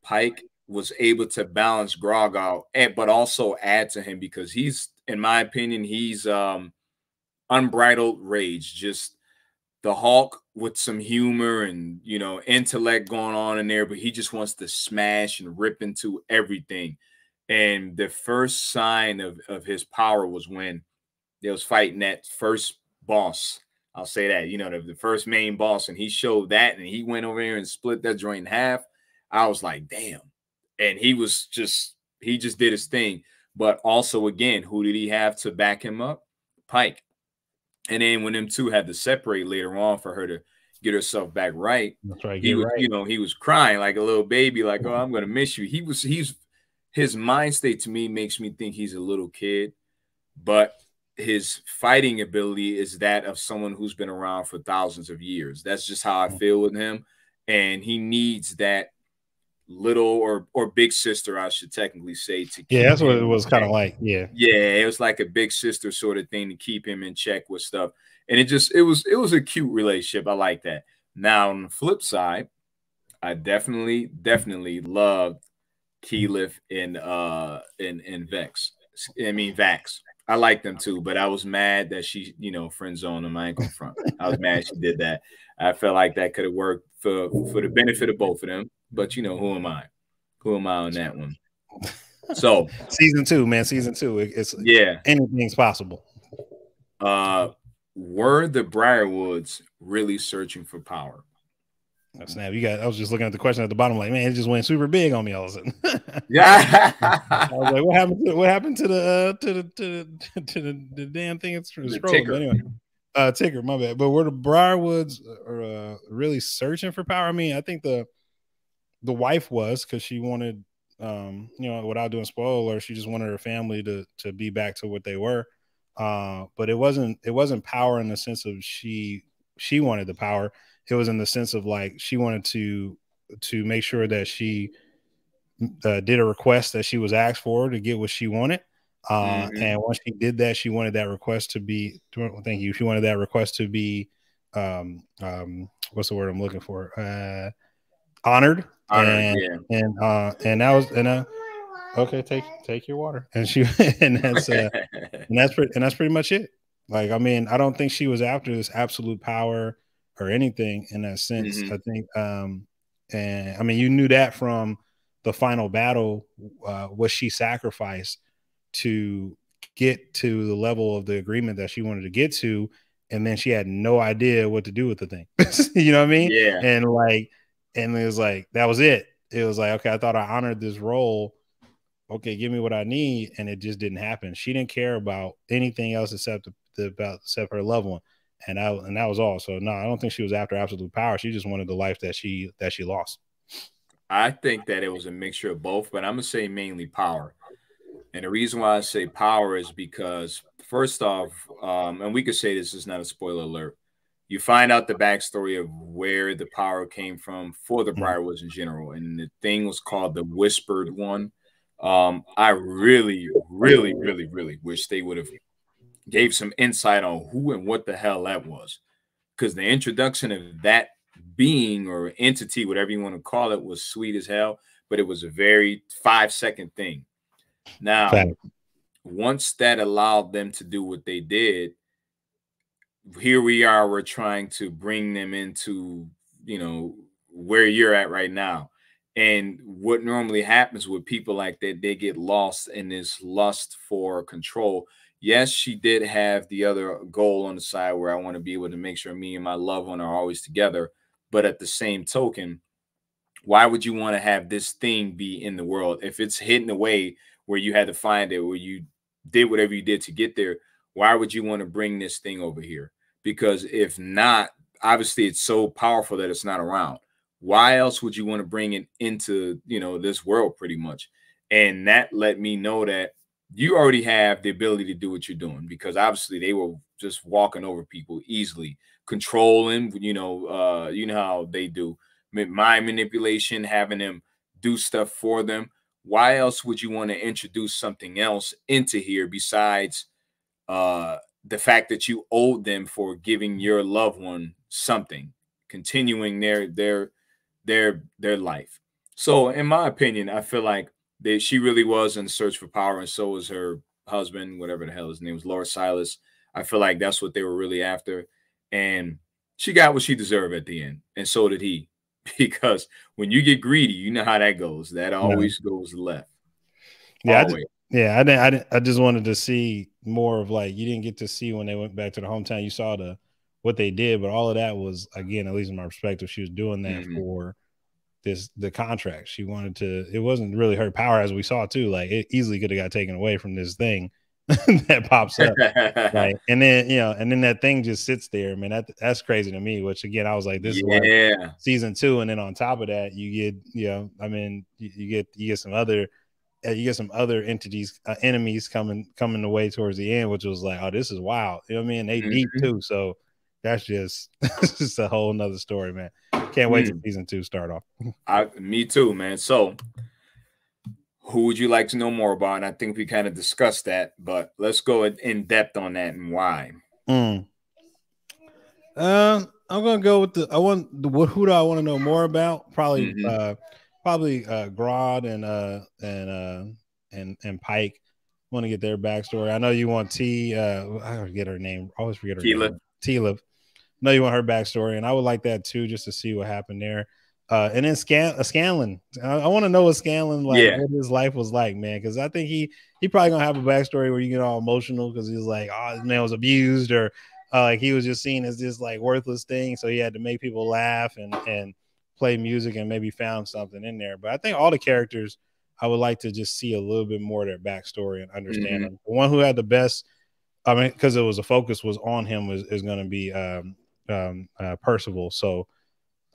Pike was able to balance Grog out, and but also add to him because he's, in my opinion, he's um unbridled rage, just the Hulk with some humor and you know intellect going on in there, but he just wants to smash and rip into everything. And the first sign of, of his power was when they was fighting that first boss. I'll say that, you know, the, the first main boss, and he showed that and he went over there and split that joint in half. I was like, damn. And he was just he just did his thing. But also again, who did he have to back him up? Pike. And then when them two had to separate later on for her to get herself back right, that's right. He was, right. you know, he was crying like a little baby, like, "Oh, I'm gonna miss you." He was, he's his mind state to me makes me think he's a little kid, but his fighting ability is that of someone who's been around for thousands of years. That's just how I feel with him, and he needs that little or or big sister, I should technically say. To yeah, that's what it was kind of like. Yeah, yeah, it was like a big sister sort of thing to keep him in check with stuff, and it just it was it was a cute relationship. I like that. Now on the flip side, I definitely definitely loved Keyleth and uh and and Vex. I mean Vax. I like them too, but I was mad that she, you know, friend zoned him. I ain't gonna front. I was mad she did that. I felt like that could have worked for for the benefit of both of them. But you know, who am I? Who am I on that one? *laughs* So season two, man, season two. It's yeah, anything's possible. Uh, were the Briarwoods really searching for power? Oh, snap! You got. I was just looking at the question at the bottom, like, man, it just went super big on me all of a sudden. yeah. *laughs* I was like, what happened? To, what happened to the uh, to the to the, *laughs* to the, the damn thing? It's scroll. Anyway, uh, ticker. My bad. But were the Briarwoods uh, really searching for power? I mean, I think the the wife was because she wanted, um, you know, without doing spoiler, she just wanted her family to to be back to what they were. Uh, but it wasn't it wasn't power in the sense of she she wanted the power it was in the sense of like she wanted to to make sure that she uh, did a request that she was asked for to get what she wanted. Uh, mm-hmm. And once she did that, she wanted that request to be. Thank you. She wanted that request to be. Um, um, what's the word I'm looking for? Uh, honored. honored and yeah. and uh, and that was and uh, okay. Take take your water. And she *laughs* and that's uh, *laughs* and that's pretty and that's pretty much it. Like I mean, I don't think she was after this absolute power or anything in that sense. Mm-hmm. I think, um, and I mean, you knew that from the final battle, uh, what she sacrificed to get to the level of the agreement that she wanted to get to, and then she had no idea what to do with the thing. *laughs* you know what I mean? Yeah. And like, and it was like that was it. It was like, okay, I thought I honored this role. Okay, give me what I need, and it just didn't happen. She didn't care about anything else except the, about except her loved one and that and that was all. So no, I don't think she was after absolute power. She just wanted the life that she that she lost. I think that it was a mixture of both, but I'm gonna say mainly power. And the reason why I say power is because first off, um, and we could say this is not a spoiler alert. You find out the backstory of where the power came from for the mm-hmm. Briarwoods in general, and the thing was called the Whispered One. Um, I really, really, really, really wish they would have gave some insight on who and what the hell that was. Because the introduction of that being or entity, whatever you want to call it, was sweet as hell, but it was a very five second thing. Now, Fact. once that allowed them to do what they did, here we are, we're trying to bring them into, you know, where you're at right now. And what normally happens with people like that, they get lost in this lust for control yes, she did have the other goal on the side where I want to be able to make sure me and my loved one are always together. But at the same token, why would you want to have this thing be in the world if it's hidden away where you had to find it, where you did whatever you did to get there? Why would you want to bring this thing over here? Because if not, obviously it's so powerful that it's not around. Why else would you want to bring it into you know this world pretty much? And that let me know that you already have the ability to do what you're doing because obviously they were just walking over people easily, controlling, you know, uh, you know how they do mind manipulation, having them do stuff for them. Why else would you want to introduce something else into here besides uh the fact that you owed them for giving your loved one something, continuing their their their their life. So in my opinion, I feel like that she really was in search for power, and so was her husband, whatever the hell his name was, Lord Sylas. I feel like that's what they were really after, and she got what she deserved at the end, and so did he. *laughs* Because when you get greedy, you know how that goes. That always no. goes left. Yeah, I just, yeah. I didn't, I didn't. I just wanted to see more of like you didn't get to see when they went back to the hometown. You saw the what they did, but all of that was again, at least in my perspective, she was doing that mm-hmm. for this the contract. She wanted to. It wasn't really her power, as we saw too. Like it easily could have got taken away from this thing *laughs* that pops up. *laughs* like, and then you know, and then that thing just sits there. I mean, that that's crazy to me. Which again, I was like, this yeah. is like season two, and then on top of that, you get you know, I mean, you, you get you get some other. Uh, you get some other entities, uh, enemies coming coming the way towards the end, which was like, oh, this is wild. You know what I mean? They mm-hmm. deep too, so that's just *laughs* that's just a whole nother story, man. Can't wait mm. to season two start off. I, me too, man. So, who would you like to know more about? And I think we kind of discussed that, but let's go in depth on that and why. Mm. Um, I'm gonna go with the. I want the. Who do I want to know more about? Probably, mm-hmm. uh, probably uh, Grodd and uh and uh and and Pike. Want to get their backstory. I know you want T. Uh, I forget her name. I always forget her Tila. name. Tila know you want her backstory, and I would like that too, just to see what happened there. Uh, and then Scan, uh, Scanlan, I, I want to know what Scanlan like, yeah. what his life was like, man, because I think he he probably gonna have a backstory where you get all emotional because he's like, oh, this man was abused, or uh, like he was just seen as this like worthless thing, so he had to make people laugh and and play music and maybe found something in there. But I think all the characters, I would like to just see a little bit more of their backstory and understand mm-hmm. them. The one who had the best, I mean, because it was a focus was on him was is going to be um, um, uh, Percival. So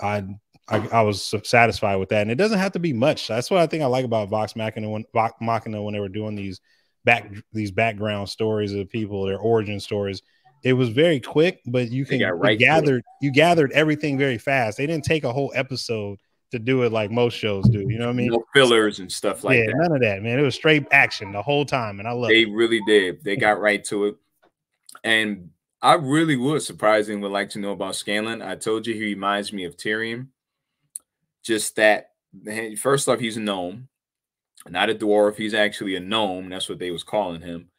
I, I, I was satisfied with that, and it doesn't have to be much. That's what I think I like about Vox Machina when Vox Machina when they were doing these back these background stories of people, their origin stories. It was very quick, but you can right you gathered you gathered everything very fast. They didn't take a whole episode to do it like most shows do. You know what I mean? No fillers and stuff like yeah, that. None of that, man. It was straight action the whole time, and I love. They it. really did. They got right to it, and I really would surprisingly would like to know about Scanlan. I told you he reminds me of Tyrion. Just that first off, he's a gnome, not a dwarf. He's actually a gnome. That's what they was calling him.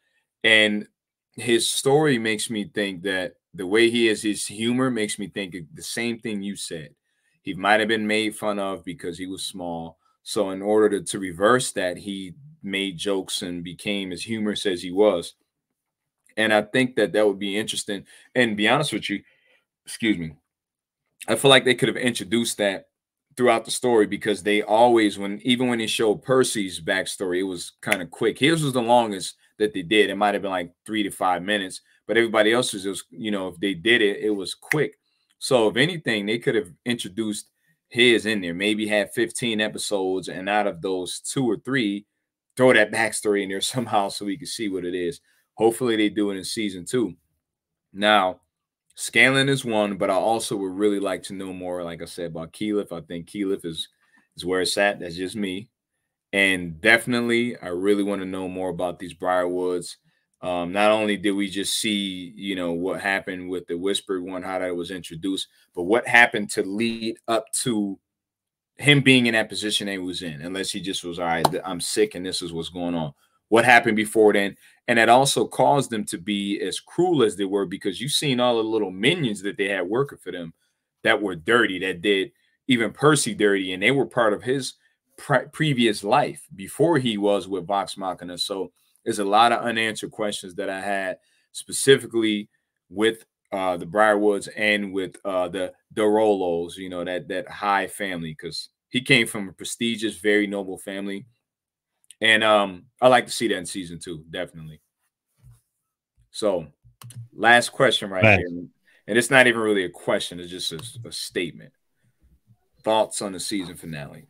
And his story makes me think that the way he is, his humor makes me think the same thing you said. He might have been made fun of because he was small. So in order to, to reverse that, he made jokes and became as humorous as he was. And I think that that would be interesting. And be honest with you, excuse me, I feel like they could have introduced that throughout the story because they always, when even when they showed Percy's backstory, it was kind of quick. His was the longest that they did. It might have been like three to five minutes, but everybody else was, just, you know, if they did it, it was quick. So if anything, they could have introduced his in there, maybe had 15 episodes, and out of those two or three, throw that *laughs* backstory in there somehow so we can see what it is. Hopefully, they do it in season two. Now, Scanlan is one, but I also would really like to know more, like I said, about Keyleth. I think Keyleth is is where it's at. That's just me. And definitely, I really want to know more about these Briarwoods. Um, not only did we just see, you know, what happened with the Whispered one, how that was introduced, but what happened to lead up to him being in that position he was in, unless he just was, all right, I'm sick and this is what's going on what happened before then. And that also caused them to be as cruel as they were because you've seen all the little minions that they had working for them that were dirty, that did even Percy dirty, and they were part of his pre- previous life before he was with Vox Machina. So there's a lot of unanswered questions that I had specifically with uh, the Briarwoods and with uh, the de Rolos, you know, that that high family, because he came from a prestigious, very noble family and um, I like to see that in season two, definitely. So, last question right here, and it's not even really a question; it's just a, a statement. Thoughts on the season finale?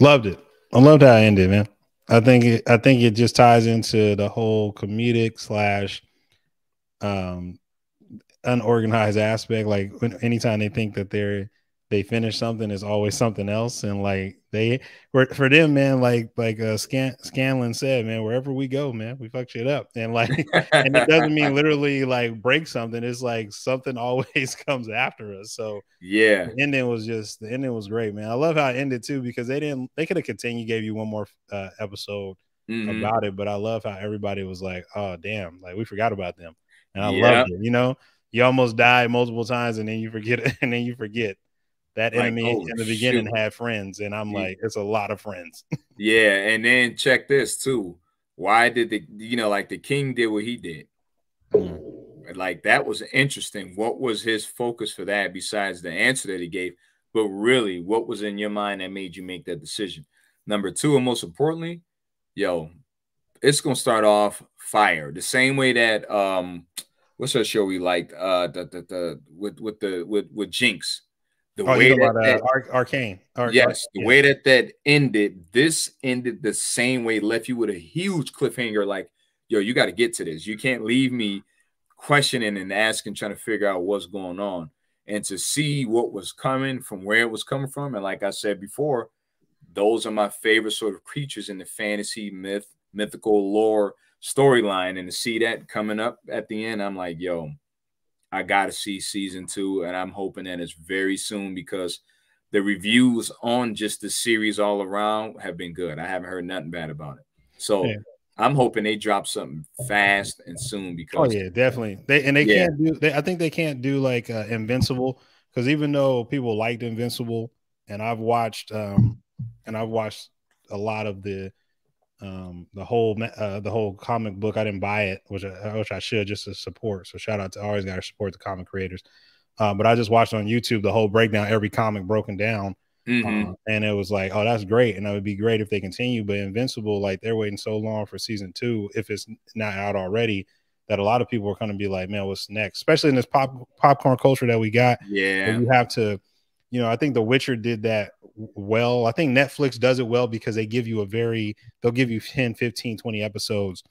Loved it. I loved how it ended, man. I think it, I think it just ties into the whole comedic slash um unorganized aspect. Like when, anytime they think that they're they finish something is always something else. And like they for, for them man like like uh Scan, scanlan said man wherever we go man we fuck shit up. And like *laughs* and it doesn't mean literally like break something it's like something *laughs* always comes after us. So yeah. the ending was just the ending was great man. I love how it ended too because they didn't they could have continued gave you one more uh, episode mm-hmm. about it but i love how everybody was like oh damn like we forgot about them. And i yeah. loved it you know? You almost die multiple times and then you forget it *laughs* and then you forget that like, enemy oh, in the beginning shoot. had friends, and I'm yeah. like, it's a lot of friends. *laughs* yeah, and then check this too. Why did the you know like the king did what he did? Mm. Like that was interesting. What was his focus for that besides the answer that he gave? But really, what was in your mind that made you make that decision? Number two, and most importantly, yo, it's gonna start off fire the same way that um, what's that show we liked? Uh, the the, the with with the with with Jinx the oh, way that, about, that uh, Arcane. Ar- yes, the yeah. way that that ended, this ended the same way, left you with a huge cliffhanger. Like, yo, you got to get to this. You can't leave me questioning and asking, trying to figure out what's going on, and to see what was coming from where it was coming from. And like I said before, those are my favorite sort of creatures in the fantasy myth, mythical lore storyline. And to see that coming up at the end, I'm like, yo, I gotta see season two, and I'm hoping that it's very soon because the reviews on just the series all around have been good. I haven't heard nothing bad about it. So yeah. I'm hoping they drop something fast and soon because oh yeah, definitely. They and they yeah. can't do. They, I think they can't do like uh, Invincible because even though people liked Invincible, and I've watched um and I've watched a lot of the um the whole uh, the whole comic book. I didn't buy it, which I, which I should just to support. So shout out to always got to support the comic creators. Uh, but I just watched on YouTube the whole breakdown, every comic broken down. Mm-hmm. Uh, and it was like, oh, that's great. And that would be great if they continue. But Invincible, like they're waiting so long for season two, if it's not out already, that a lot of people are going to be like, man, what's next? Especially in this pop popcorn culture that we got. Yeah. You have to, you know, I think The Witcher did that well. I think Netflix does it well because they give you a very, they'll give you 10, 15, 20 episodes.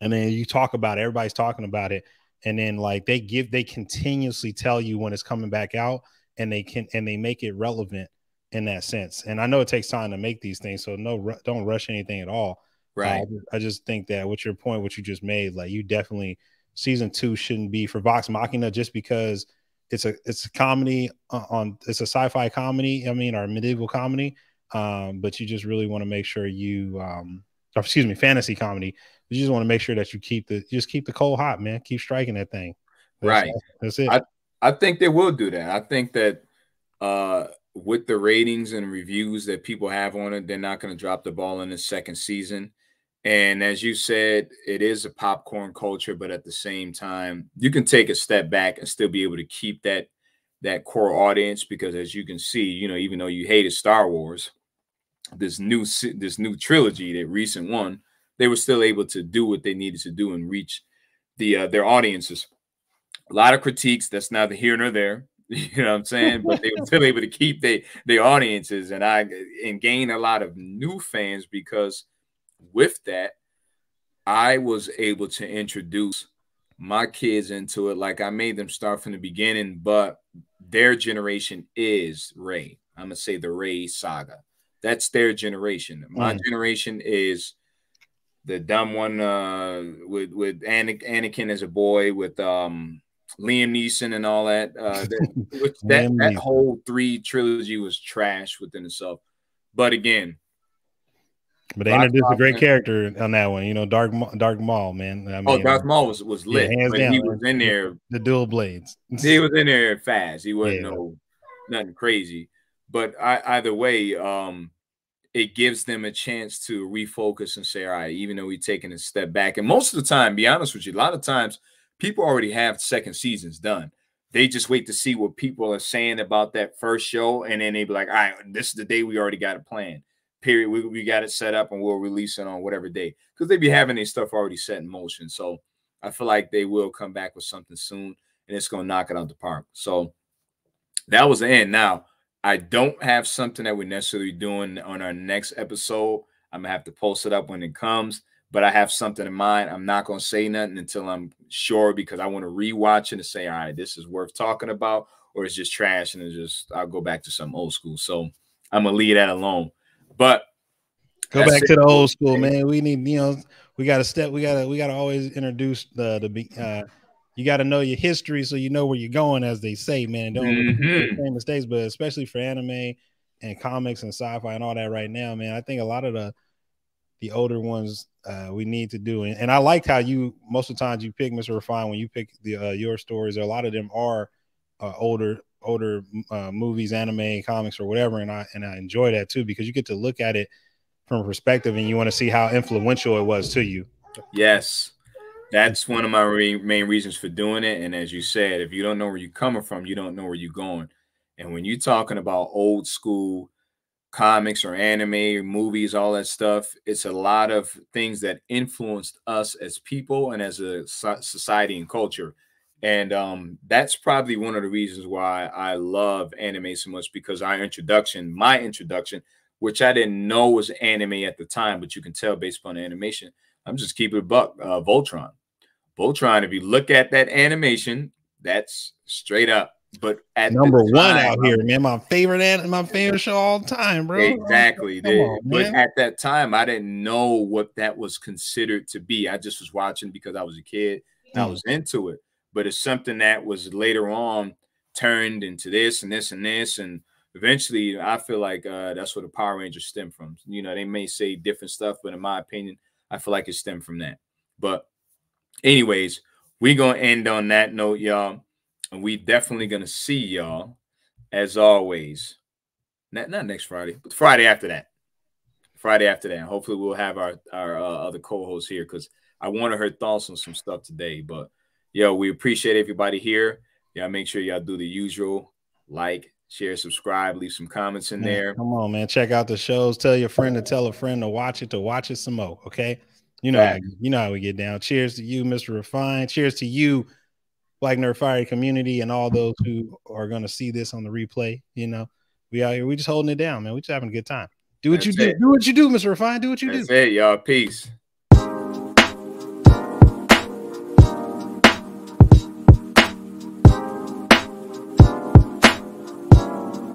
And then you talk about it, everybody's talking about it. And then like they give, they continuously tell you when it's coming back out and they can and they make it relevant in that sense. And I know it takes time to make these things, so no, don't rush anything at all. Right. Uh, I just think that with your point, what you just made, like you definitely season two shouldn't be for Vox Machina just because it's a it's a comedy uh, on it's a sci-fi comedy. I mean, or medieval comedy. Um, but you just really want to make sure you um, or excuse me, fantasy comedy. You just want to make sure that you keep the just keep the coal hot, man. Keep striking that thing. That's, right. That's it. I, I think they will do that. I think that uh, with the ratings and reviews that people have on it, they're not going to drop the ball in the second season. And as you said, it is a popcorn culture, but at the same time, you can take a step back and still be able to keep that that core audience because as you can see, you know, even though you hated Star Wars, this new this new trilogy, that recent one, they were still able to do what they needed to do and reach the uh, their audiences a lot of critiques that's neither here nor there. *laughs* You know what I'm saying? But they were still able to keep their their audiences and I and gain a lot of new fans because with that, I was able to introduce my kids into it. Like I made them start from the beginning, but their generation is Rey. I'm gonna say the Rey saga. That's their generation. My mm. generation is the dumb one uh, with with Anakin as a boy with um Liam Neeson and all that. Uh, that, *laughs* that, that whole three trilogy was trash within itself. But again, but they introduced a great character on that one. You know, Dark Darth Maul, man. I oh, mean, oh, Darth Maul was was lit. Yeah, down, he was in there. The dual blades. *laughs* he was in there fast. He wasn't yeah. no nothing crazy. But I, either way, um, it gives them a chance to refocus and say, all right, even though we're taking a step back, and most of the time, be honest with you, a lot of times people already have second seasons done. They just wait to see what people are saying about that first show, and then they be like, "All right, this is the day we already got it planned. Period. We, we got it set up, and we'll release it on whatever day because they be having their stuff already set in motion. So I feel like they will come back with something soon, and it's gonna knock it out the park. So that was the end. Now I don't have something that we're necessarily doing on our next episode. I'm gonna have to post it up when it comes but I have something in mind. I'm not going to say nothing until I'm sure because I want to rewatch it and say, all right, this is worth talking about, or it's just trash and it's just I'll go back to some old school. So I'm gonna leave that alone. But go back to the old school, man. We need, you know, we got to step. We got to, we got to always introduce the the. Uh, you got to know your history so you know where you're going, as they say, man. Don't mm-hmm. make the same mistakes, but especially for anime and comics and sci-fi and all that right now, man. I think a lot of the the older ones uh, we need to do. And, and, I liked how you most of the times you pick Mr. Refine when you pick the uh, your stories. A lot of them are uh, older older uh, movies, anime, comics, or whatever. And I and I enjoy that too because you get to look at it from a perspective and you want to see how influential it was to you. Yes. That's one of my re- main reasons for doing it. And as you said, if you don't know where you're coming from, you don't know where you're going. And when you're talking about old school comics or anime or movies, all that stuff. It's a lot of things that influenced us as people and as a society and culture. And um, that's probably one of the reasons why I love anime so much because our introduction, my introduction, which I didn't know was anime at the time, but you can tell based upon the animation. I'm just keeping it buck, uh, Voltron. Voltron, if you look at that animation, that's straight up. But at number time, one out here, man, my favorite and my favorite show all time, bro. Exactly. On, but at that time, I didn't know what that was considered to be. I just was watching because I was a kid. Mm. I was into it. But it's something that was later on turned into this and this and this. And eventually I feel like uh, that's where the Power Rangers stem from. You know, they may say different stuff, but in my opinion, I feel like it stemmed from that. But anyways, we're gonna end on that note, y'all. And we definitely gonna see y'all as always. Not, not next Friday, but Friday after that. Friday after that. Hopefully, we'll have our our uh, other co-hosts here because I wanted her thoughts on some stuff today. But yo, we appreciate everybody here. Y'all make sure y'all do the usual like, share, subscribe, leave some comments in man, there. Come on, man. Check out the shows. Tell your friend to tell a friend to watch it, to watch it some more. Okay. You know, how, you know how we get down. Cheers to you, Mr. Refine. Cheers to you, Black Nerd Fire community, and all those who are going to see this on the replay. You know, we out here, we just holding it down, man. We just having a good time. Do what That's you do. It. Do what you do, Mr. Refine. Do what you That's do. it, y'all. Peace.